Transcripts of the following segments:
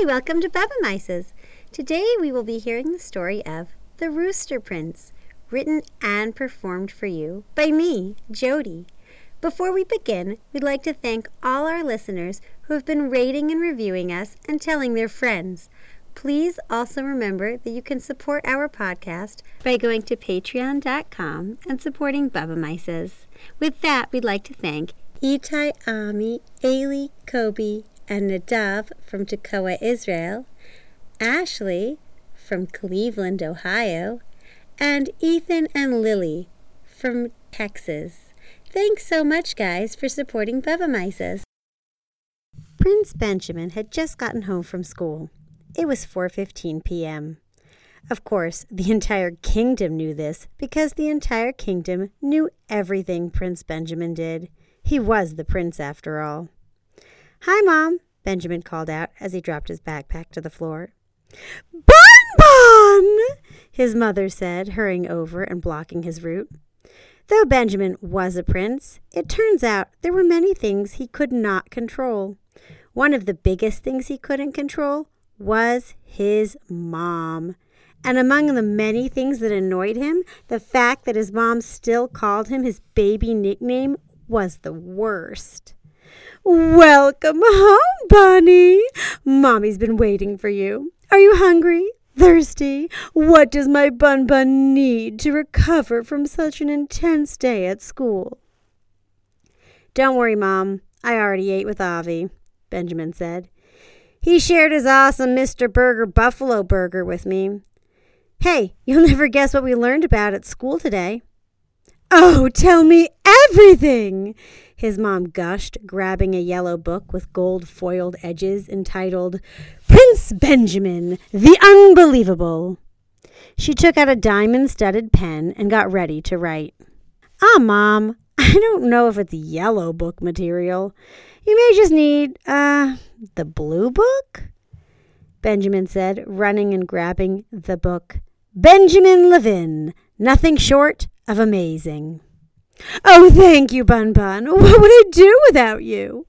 Hi, welcome to Bubba Mices. Today we will be hearing the story of The Rooster Prince, written and performed for you by me, Jody. Before we begin, we'd like to thank all our listeners who have been rating and reviewing us and telling their friends. Please also remember that you can support our podcast by going to patreon.com and supporting Bubba Mices. With that, we'd like to thank Itai Ami, Ailey, Kobe, and Nadav from Tekoa, Israel, Ashley from Cleveland, Ohio, and Ethan and Lily from Texas. Thanks so much, guys, for supporting Bubba Mices. Prince Benjamin had just gotten home from school. It was 4:15 p.m. Of course, the entire kingdom knew this because the entire kingdom knew everything Prince Benjamin did. He was the prince after all. Hi, Mom, Benjamin called out as he dropped his backpack to the floor. Bon Bon! his mother said, hurrying over and blocking his route. Though Benjamin was a prince, it turns out there were many things he could not control. One of the biggest things he couldn't control was his mom. And among the many things that annoyed him, the fact that his mom still called him his baby nickname was the worst. Welcome home, Bunny. Mommy's been waiting for you. Are you hungry? Thirsty? What does my Bun Bun need to recover from such an intense day at school? Don't worry, Mom. I already ate with Avi, Benjamin said. He shared his awesome Mr. Burger Buffalo Burger with me. Hey, you'll never guess what we learned about at school today. Oh, tell me everything! His mom gushed, grabbing a yellow book with gold foiled edges entitled Prince Benjamin, the Unbelievable. She took out a diamond studded pen and got ready to write. Ah, Mom, I don't know if it's yellow book material. You may just need, uh, the blue book? Benjamin said, running and grabbing the book. Benjamin Levin, nothing short of amazing. Oh, thank you, Bun Bun. What would I do without you?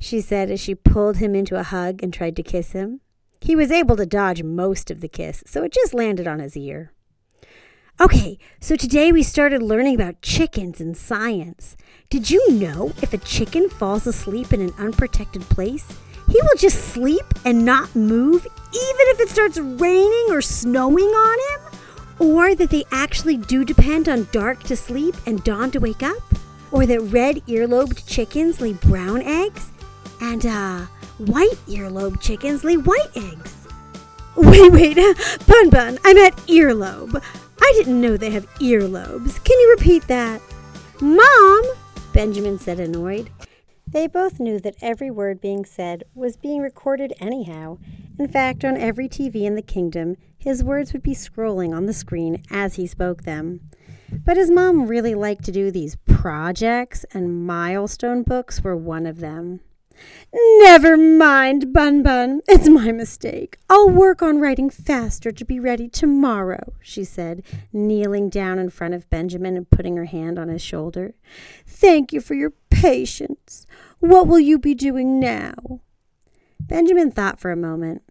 She said as she pulled him into a hug and tried to kiss him. He was able to dodge most of the kiss, so it just landed on his ear. Okay, so today we started learning about chickens and science. Did you know if a chicken falls asleep in an unprotected place, he will just sleep and not move even if it starts raining or snowing on him? Or that they actually do depend on dark to sleep and dawn to wake up? Or that red earlobed chickens lay brown eggs? And, uh, white earlobe chickens lay white eggs? Wait, wait, Bun Bun, I meant earlobe. I didn't know they have earlobes. Can you repeat that? Mom, Benjamin said, annoyed. They both knew that every word being said was being recorded anyhow. In fact, on every TV in the kingdom, his words would be scrolling on the screen as he spoke them. But his mom really liked to do these projects, and milestone books were one of them. Never mind, Bun Bun. It's my mistake. I'll work on writing faster to be ready tomorrow, she said, kneeling down in front of Benjamin and putting her hand on his shoulder. Thank you for your patience. What will you be doing now? Benjamin thought for a moment.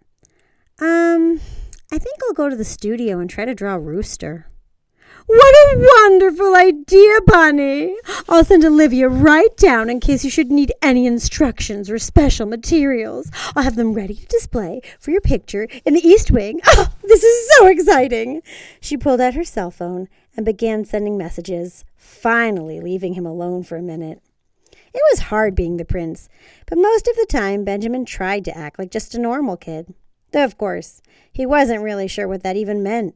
Um, I think I'll go to the studio and try to draw rooster. What a wonderful idea, Bunny! I'll send Olivia right down in case you should need any instructions or special materials. I'll have them ready to display for your picture in the East Wing. Oh, this is so exciting! She pulled out her cell phone and began sending messages, finally leaving him alone for a minute. It was hard being the prince, but most of the time Benjamin tried to act like just a normal kid. Though, of course, he wasn't really sure what that even meant.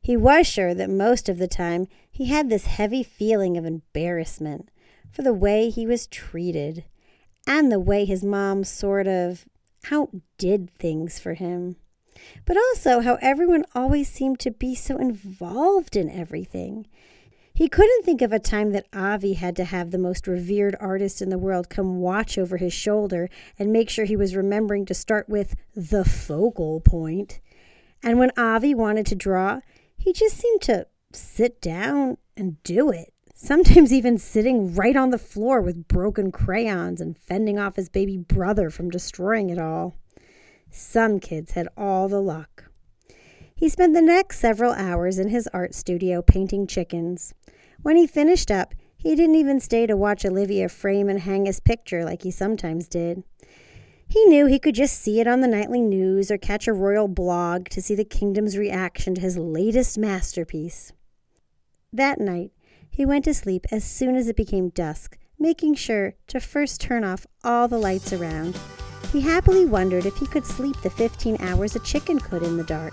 He was sure that most of the time he had this heavy feeling of embarrassment for the way he was treated and the way his mom sort of outdid things for him. But also how everyone always seemed to be so involved in everything. He couldn't think of a time that Avi had to have the most revered artist in the world come watch over his shoulder and make sure he was remembering to start with the focal point. And when Avi wanted to draw, he just seemed to sit down and do it. Sometimes even sitting right on the floor with broken crayons and fending off his baby brother from destroying it all. Some kids had all the luck. He spent the next several hours in his art studio painting chickens. When he finished up, he didn't even stay to watch Olivia frame and hang his picture like he sometimes did. He knew he could just see it on the nightly news or catch a royal blog to see the kingdom's reaction to his latest masterpiece. That night, he went to sleep as soon as it became dusk, making sure to first turn off all the lights around. He happily wondered if he could sleep the 15 hours a chicken could in the dark.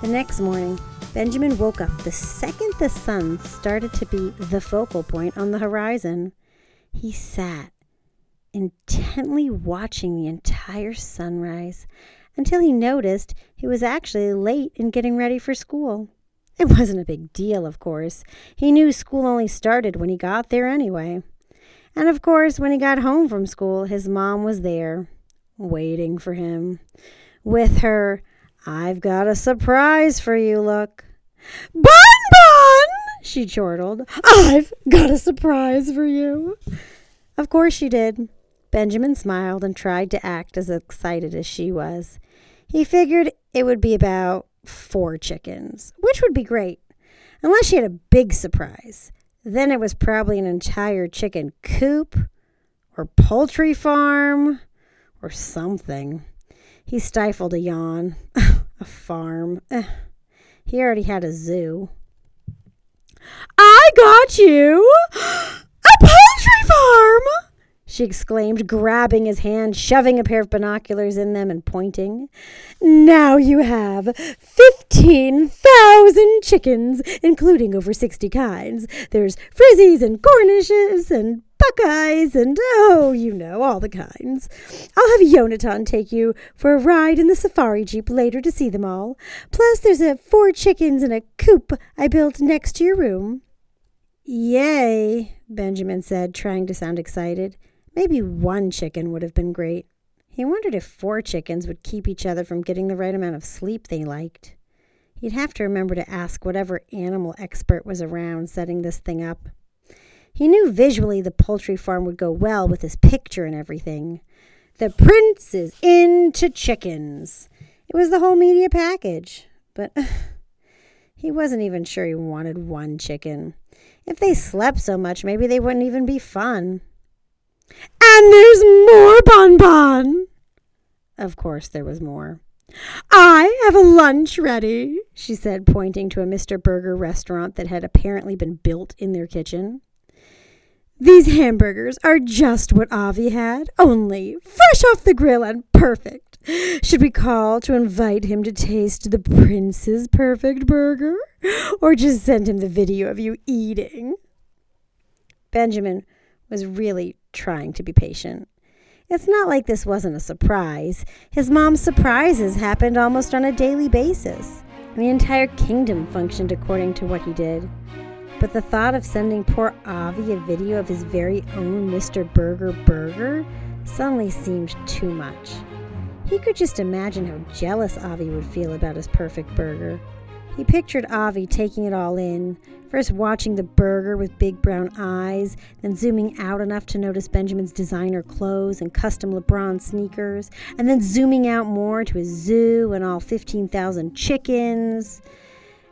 The next morning, Benjamin woke up the second the sun started to be the focal point on the horizon. He sat, intently watching the entire sunrise, until he noticed he was actually late in getting ready for school. It wasn't a big deal, of course. He knew school only started when he got there anyway. And of course, when he got home from school, his mom was there, waiting for him, with her I've got a surprise for you look. Bon Bon! she chortled. I've got a surprise for you. Of course she did. Benjamin smiled and tried to act as excited as she was. He figured it would be about four chickens, which would be great, unless she had a big surprise. Then it was probably an entire chicken coop or poultry farm or something. He stifled a yawn. a farm. He already had a zoo. I got you a poultry farm! she exclaimed, grabbing his hand, shoving a pair of binoculars in them, and pointing. Now you have 15,000 chickens, including over 60 kinds. There's frizzies and cornishes and buckeyes and oh, you know, all the kinds. I'll have Yonatan take you for a ride in the safari jeep later to see them all. Plus, there's a four chickens in a coop I built next to your room. Yay, Benjamin said, trying to sound excited. Maybe one chicken would have been great. He wondered if four chickens would keep each other from getting the right amount of sleep they liked. He'd have to remember to ask whatever animal expert was around setting this thing up. He knew visually the poultry farm would go well with his picture and everything. The prince is into chickens. It was the whole media package. But he wasn't even sure he wanted one chicken. If they slept so much, maybe they wouldn't even be fun. And there's more Bon Bon. Of course, there was more. I have a lunch ready, she said, pointing to a Mr. Burger restaurant that had apparently been built in their kitchen. These hamburgers are just what Avi had, only fresh off the grill and perfect. Should we call to invite him to taste the prince's perfect burger? Or just send him the video of you eating? Benjamin was really trying to be patient. It's not like this wasn't a surprise. His mom's surprises happened almost on a daily basis. The entire kingdom functioned according to what he did. But the thought of sending poor Avi a video of his very own Mr. Burger burger suddenly seemed too much. He could just imagine how jealous Avi would feel about his perfect burger. He pictured Avi taking it all in, first watching the burger with big brown eyes, then zooming out enough to notice Benjamin's designer clothes and custom LeBron sneakers, and then zooming out more to his zoo and all 15,000 chickens.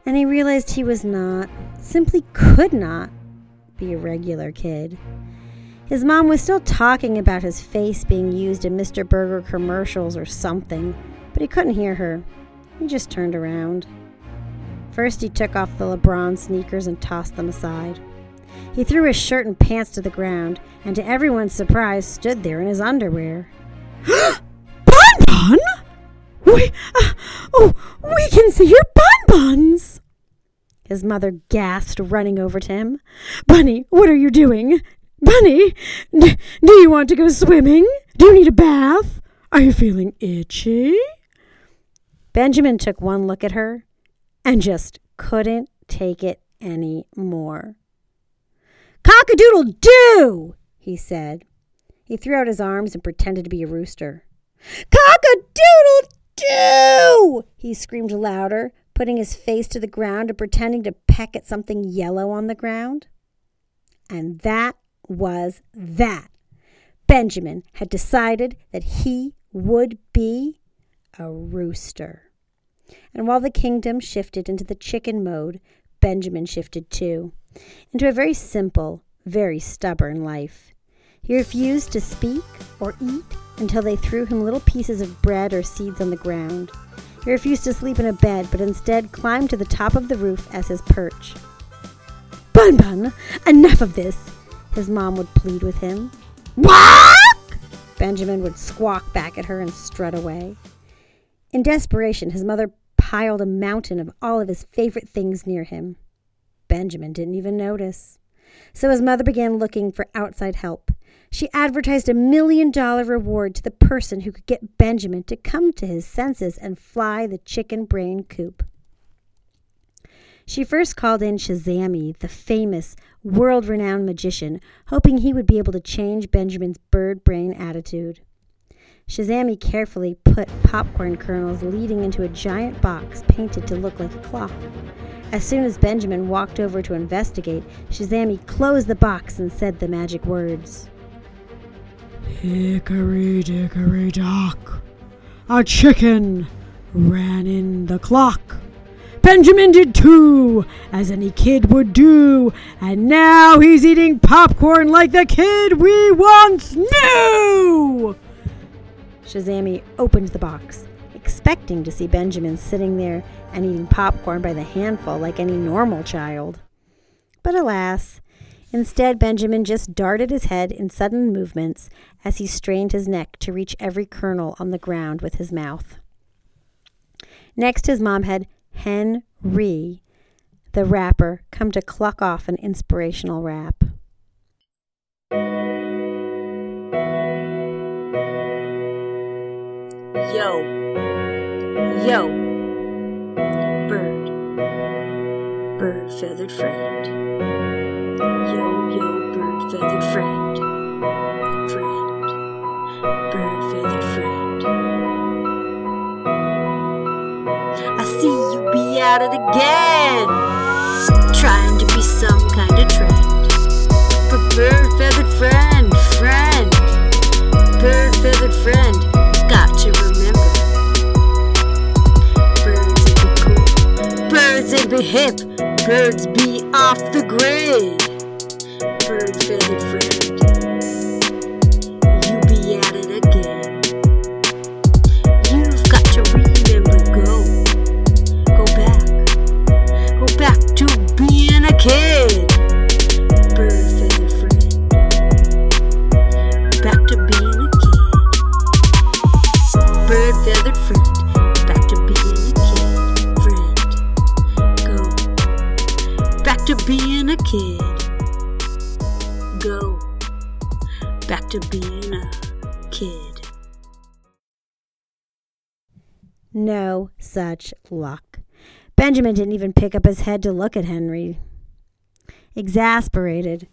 And he realized he was not, simply could not, be a regular kid. His mom was still talking about his face being used in Mr. Burger commercials or something, but he couldn't hear her. He just turned around. First, he took off the LeBron sneakers and tossed them aside. He threw his shirt and pants to the ground, and to everyone's surprise, stood there in his underwear. Bon Bon! We, uh, oh, we can see your bonbons! His mother gasped, running over to him. Bunny, what are you doing? Bunny, d- do you want to go swimming? Do you need a bath? Are you feeling itchy? Benjamin took one look at her and just couldn't take it any more. Cockadoodle do, he said. He threw out his arms and pretended to be a rooster. Cockadoodle do, he screamed louder, putting his face to the ground and pretending to peck at something yellow on the ground. And that was that. Benjamin had decided that he would be a rooster. And while the kingdom shifted into the chicken mode, Benjamin shifted too, into a very simple, very stubborn life. He refused to speak or eat until they threw him little pieces of bread or seeds on the ground. He refused to sleep in a bed, but instead climbed to the top of the roof as his perch. Bun Bun, enough of this, his mom would plead with him. What? Benjamin would squawk back at her and strut away. In desperation, his mother piled a mountain of all of his favorite things near him. Benjamin didn't even notice. So his mother began looking for outside help. She advertised a million dollar reward to the person who could get Benjamin to come to his senses and fly the chicken brain coop. She first called in Shazammy, the famous, world renowned magician, hoping he would be able to change Benjamin's bird brain attitude. Shazammy carefully put popcorn kernels leading into a giant box painted to look like a clock. As soon as Benjamin walked over to investigate, Shazammy closed the box and said the magic words Hickory dickory dock, a chicken ran in the clock. Benjamin did too, as any kid would do, and now he's eating popcorn like the kid we once knew! Shazammy opened the box, expecting to see Benjamin sitting there and eating popcorn by the handful like any normal child. But alas, instead, Benjamin just darted his head in sudden movements as he strained his neck to reach every kernel on the ground with his mouth. Next, his mom had Henry, the rapper, come to cluck off an inspirational rap. Yo, yo, bird, bird feathered friend. Yo, yo, bird feathered friend, friend, at it again, trying to be some kind of trend. But bird feathered friend, friend, bird feathered friend, got to remember. Birds be cool, birds be hip, birds be off the grid. Bird feathered friend, being a kid. Go back to being a kid. No such luck. Benjamin didn't even pick up his head to look at Henry. Exasperated,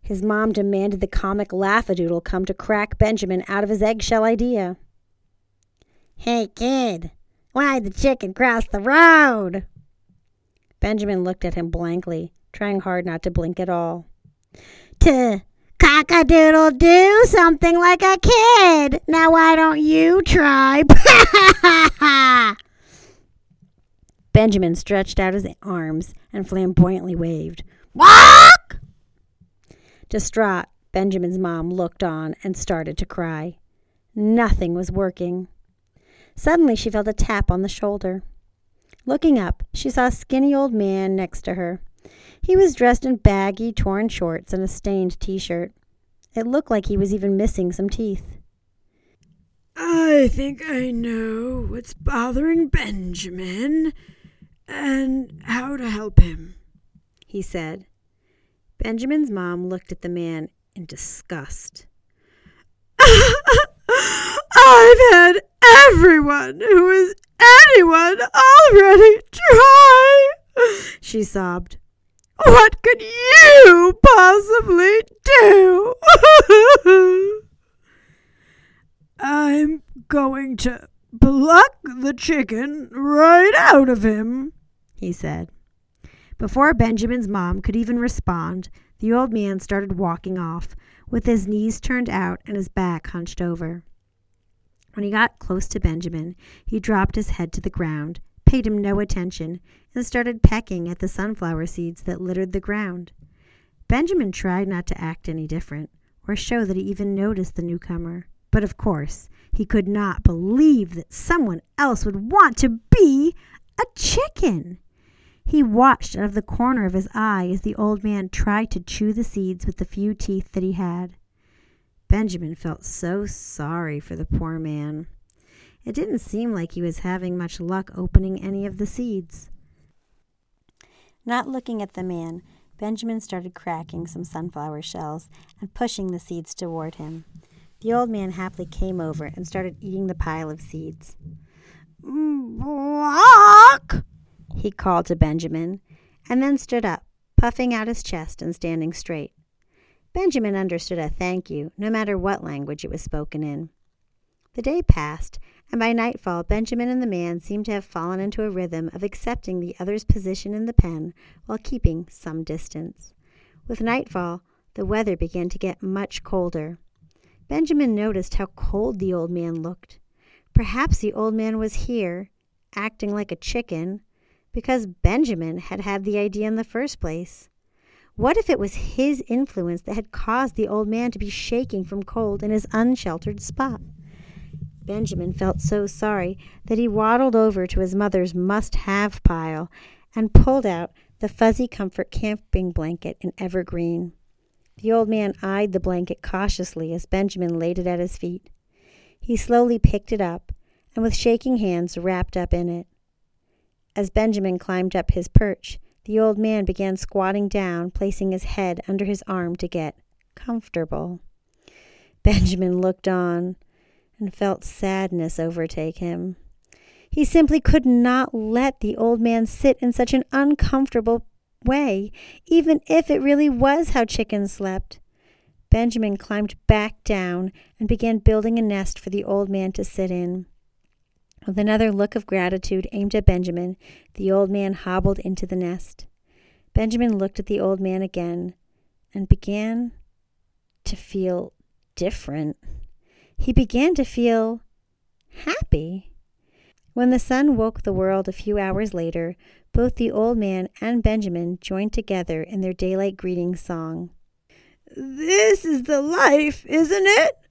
his mom demanded the comic Laughadoodle come to crack Benjamin out of his eggshell idea. Hey, kid, why'd the chicken cross the road? Benjamin looked at him blankly, trying hard not to blink at all. To cock-a-doodle do something like a kid. Now why don't you try? Benjamin stretched out his arms and flamboyantly waved. Walk! Distraught, Benjamin's mom looked on and started to cry. Nothing was working. Suddenly, she felt a tap on the shoulder. Looking up, she saw a skinny old man next to her. He was dressed in baggy, torn shorts and a stained t shirt. It looked like he was even missing some teeth. I think I know what's bothering Benjamin and how to help him. he said. Benjamin's mom looked at the man in disgust. I've had everyone who is anyone already try, she sobbed. What could you possibly do? I'm going to pluck the chicken right out of him, he said. Before Benjamin's mom could even respond, the old man started walking off, with his knees turned out and his back hunched over. When he got close to Benjamin, he dropped his head to the ground, paid him no attention, and started pecking at the sunflower seeds that littered the ground. Benjamin tried not to act any different, or show that he even noticed the newcomer. But of course, he could not believe that someone else would want to be a chicken. He watched out of the corner of his eye as the old man tried to chew the seeds with the few teeth that he had. Benjamin felt so sorry for the poor man. It didn't seem like he was having much luck opening any of the seeds. Not looking at the man, Benjamin started cracking some sunflower shells and pushing the seeds toward him. The old man happily came over and started eating the pile of seeds. Block! he called to Benjamin, and then stood up, puffing out his chest and standing straight. Benjamin understood a thank you, no matter what language it was spoken in. The day passed, and by nightfall, Benjamin and the man seemed to have fallen into a rhythm of accepting the other's position in the pen while keeping some distance. With nightfall, the weather began to get much colder. Benjamin noticed how cold the old man looked. Perhaps the old man was here, acting like a chicken, because Benjamin had had the idea in the first place. What if it was his influence that had caused the old man to be shaking from cold in his unsheltered spot? Benjamin felt so sorry that he waddled over to his mother's must have pile and pulled out the fuzzy comfort camping blanket in evergreen. The old man eyed the blanket cautiously as Benjamin laid it at his feet. He slowly picked it up and with shaking hands wrapped up in it. As Benjamin climbed up his perch, the old man began squatting down, placing his head under his arm to get comfortable. Benjamin looked on and felt sadness overtake him. He simply could not let the old man sit in such an uncomfortable way, even if it really was how chickens slept. Benjamin climbed back down and began building a nest for the old man to sit in. With another look of gratitude aimed at Benjamin, the old man hobbled into the nest. Benjamin looked at the old man again and began to feel different. He began to feel happy. When the sun woke the world a few hours later, both the old man and Benjamin joined together in their daylight greeting song. This is the life, isn't it?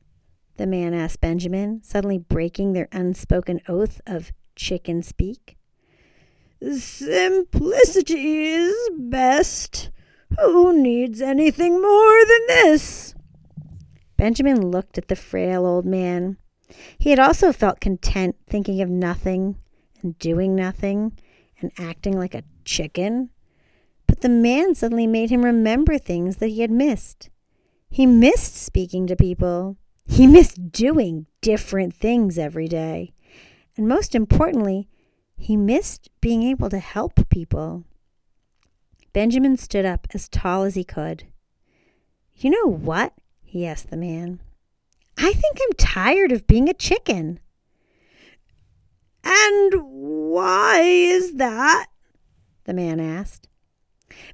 the man asked Benjamin, suddenly breaking their unspoken oath of chicken speak. Simplicity is best. Who needs anything more than this? Benjamin looked at the frail old man. He had also felt content thinking of nothing and doing nothing and acting like a chicken. But the man suddenly made him remember things that he had missed. He missed speaking to people. He missed doing different things every day. And most importantly, he missed being able to help people. Benjamin stood up as tall as he could. You know what? He asked the man. I think I'm tired of being a chicken. And why is that? the man asked.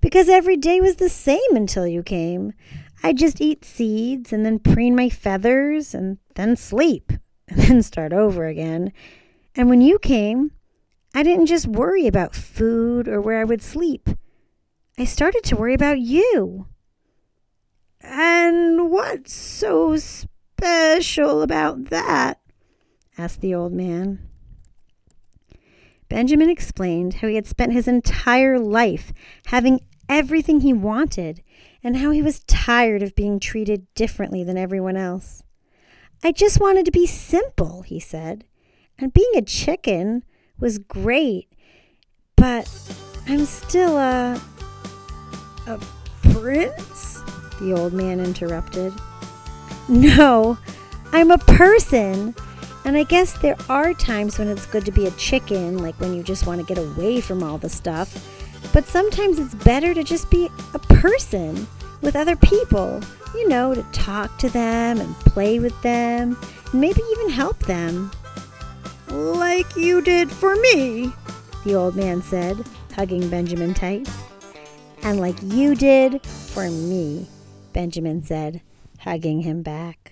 Because every day was the same until you came. I'd just eat seeds and then preen my feathers and then sleep and then start over again. And when you came, I didn't just worry about food or where I would sleep. I started to worry about you. And what's so special about that? asked the old man. Benjamin explained how he had spent his entire life having everything he wanted and how he was tired of being treated differently than everyone else. I just wanted to be simple, he said, and being a chicken was great, but I'm still a. a prince? The old man interrupted. No, I'm a person. And I guess there are times when it's good to be a chicken, like when you just want to get away from all the stuff. But sometimes it's better to just be a person with other people, you know, to talk to them and play with them, and maybe even help them. Like you did for me, the old man said, hugging Benjamin tight. And like you did for me, Benjamin said, hugging him back.